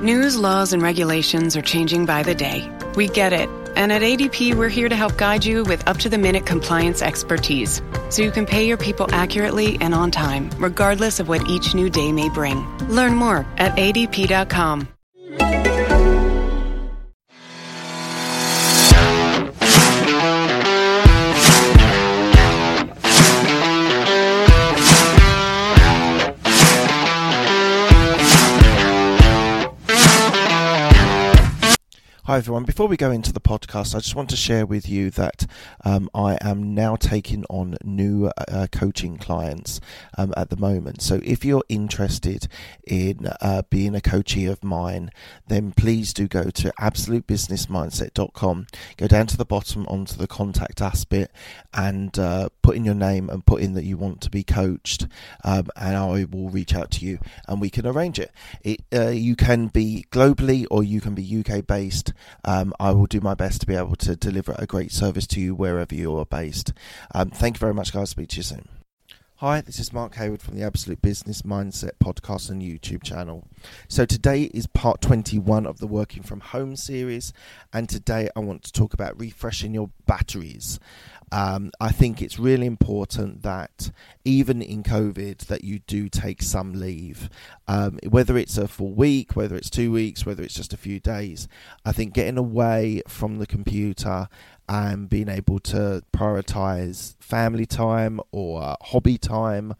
News, laws, and regulations are changing by the day. We get it. And at ADP, we're here to help guide you with up to the minute compliance expertise so you can pay your people accurately and on time, regardless of what each new day may bring. Learn more at adp.com. Hi everyone. Before we go into the podcast, I just want to share with you that um, I am now taking on new uh, coaching clients um, at the moment. So if you're interested in uh, being a coachee of mine, then please do go to absolutebusinessmindset.com. Go down to the bottom onto the contact us bit and uh, put in your name and put in that you want to be coached, um, and I will reach out to you and we can arrange it. It uh, you can be globally or you can be UK based um, I will do my best to be able to deliver a great service to you wherever you are based. Um, thank you very much, guys. Speak to you soon. Hi, this is Mark Hayward from the Absolute Business Mindset podcast and YouTube channel. So, today is part 21 of the Working from Home series, and today I want to talk about refreshing your batteries. Um, I think it's really important that even in COVID that you do take some leave, um, whether it's a full week, whether it's two weeks, whether it's just a few days. I think getting away from the computer and being able to prioritize family time or hobby time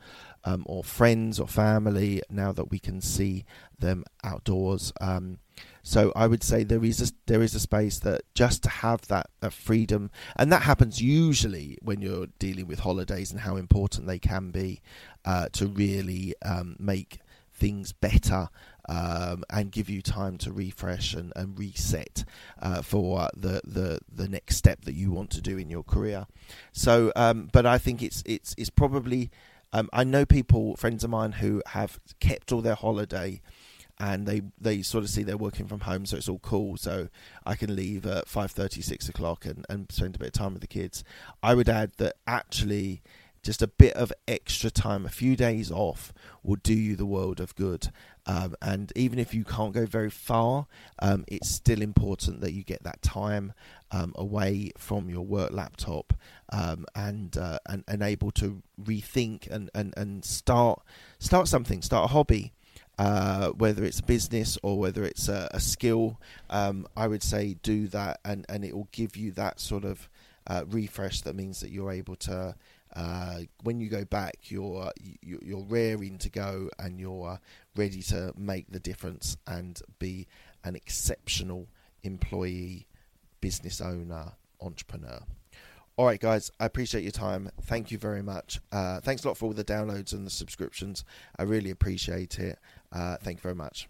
um, or friends or family now that we can see them outdoors. Um, so I would say there is a, there is a space that just to have that, that freedom, and that happens usually when you're dealing with holidays and how important they can be uh, to really um, make things better um, and give you time to refresh and, and reset uh, for the, the the next step that you want to do in your career. So, um, but I think it's it's it's probably um, I know people, friends of mine, who have kept all their holiday and they they sort of see they're working from home, so it's all cool. So I can leave at five thirty, six o'clock, and and spend a bit of time with the kids. I would add that actually. Just a bit of extra time, a few days off, will do you the world of good. Um, and even if you can't go very far, um, it's still important that you get that time um, away from your work laptop um, and, uh, and and able to rethink and, and, and start start something, start a hobby, uh, whether it's a business or whether it's a, a skill, um, I would say do that, and, and it will give you that sort of uh, refresh. That means that you're able to, uh, when you go back, you're you're raring to go, and you're ready to make the difference and be an exceptional employee, business owner, entrepreneur. All right, guys, I appreciate your time. Thank you very much. Uh, thanks a lot for all the downloads and the subscriptions. I really appreciate it. Uh, thank you very much.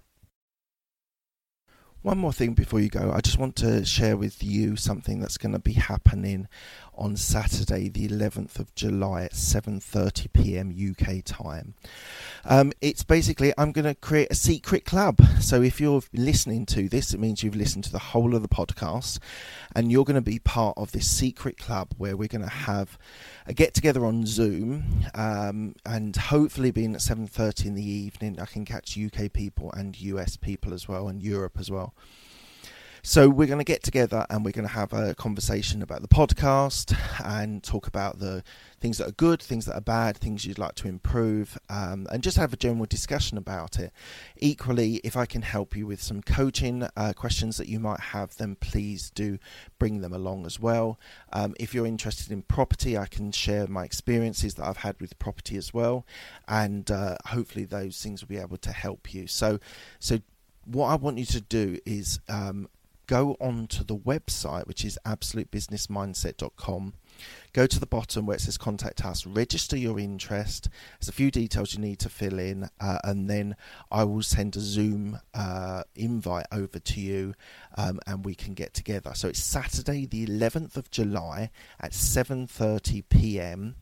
One more thing before you go, I just want to share with you something that's going to be happening on Saturday, the 11th of July at 7:30 p.m. UK time. Um, it's basically I'm going to create a secret club. So if you're listening to this, it means you've listened to the whole of the podcast, and you're going to be part of this secret club where we're going to have a get together on Zoom, um, and hopefully being at 7:30 in the evening, I can catch UK people and US people as well, and Europe as well. So we're going to get together and we're going to have a conversation about the podcast and talk about the things that are good, things that are bad, things you'd like to improve, um, and just have a general discussion about it. Equally, if I can help you with some coaching uh, questions that you might have, then please do bring them along as well. Um, if you're interested in property, I can share my experiences that I've had with property as well, and uh, hopefully those things will be able to help you. So, so what I want you to do is um, go on to the website, which is absolutebusinessmindset.com. Go to the bottom where it says contact us, register your interest. There's a few details you need to fill in, uh, and then I will send a Zoom uh, invite over to you um, and we can get together. So it's Saturday, the 11th of July at 7:30 p.m.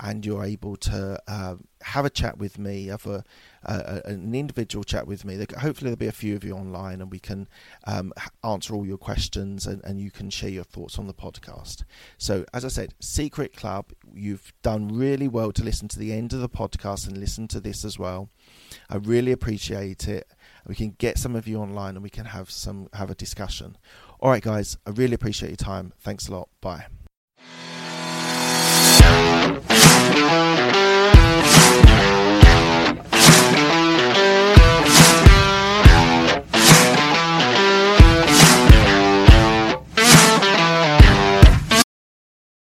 and you're able to uh, have a chat with me, have a, an individual chat with me. Hopefully, there'll be a few of you online, and we can um, answer all your questions, and, and you can share your thoughts on the podcast. So, as I said, Secret Club, you've done really well to listen to the end of the podcast and listen to this as well. I really appreciate it. We can get some of you online, and we can have some have a discussion. All right, guys, I really appreciate your time. Thanks a lot. Bye. Thank you.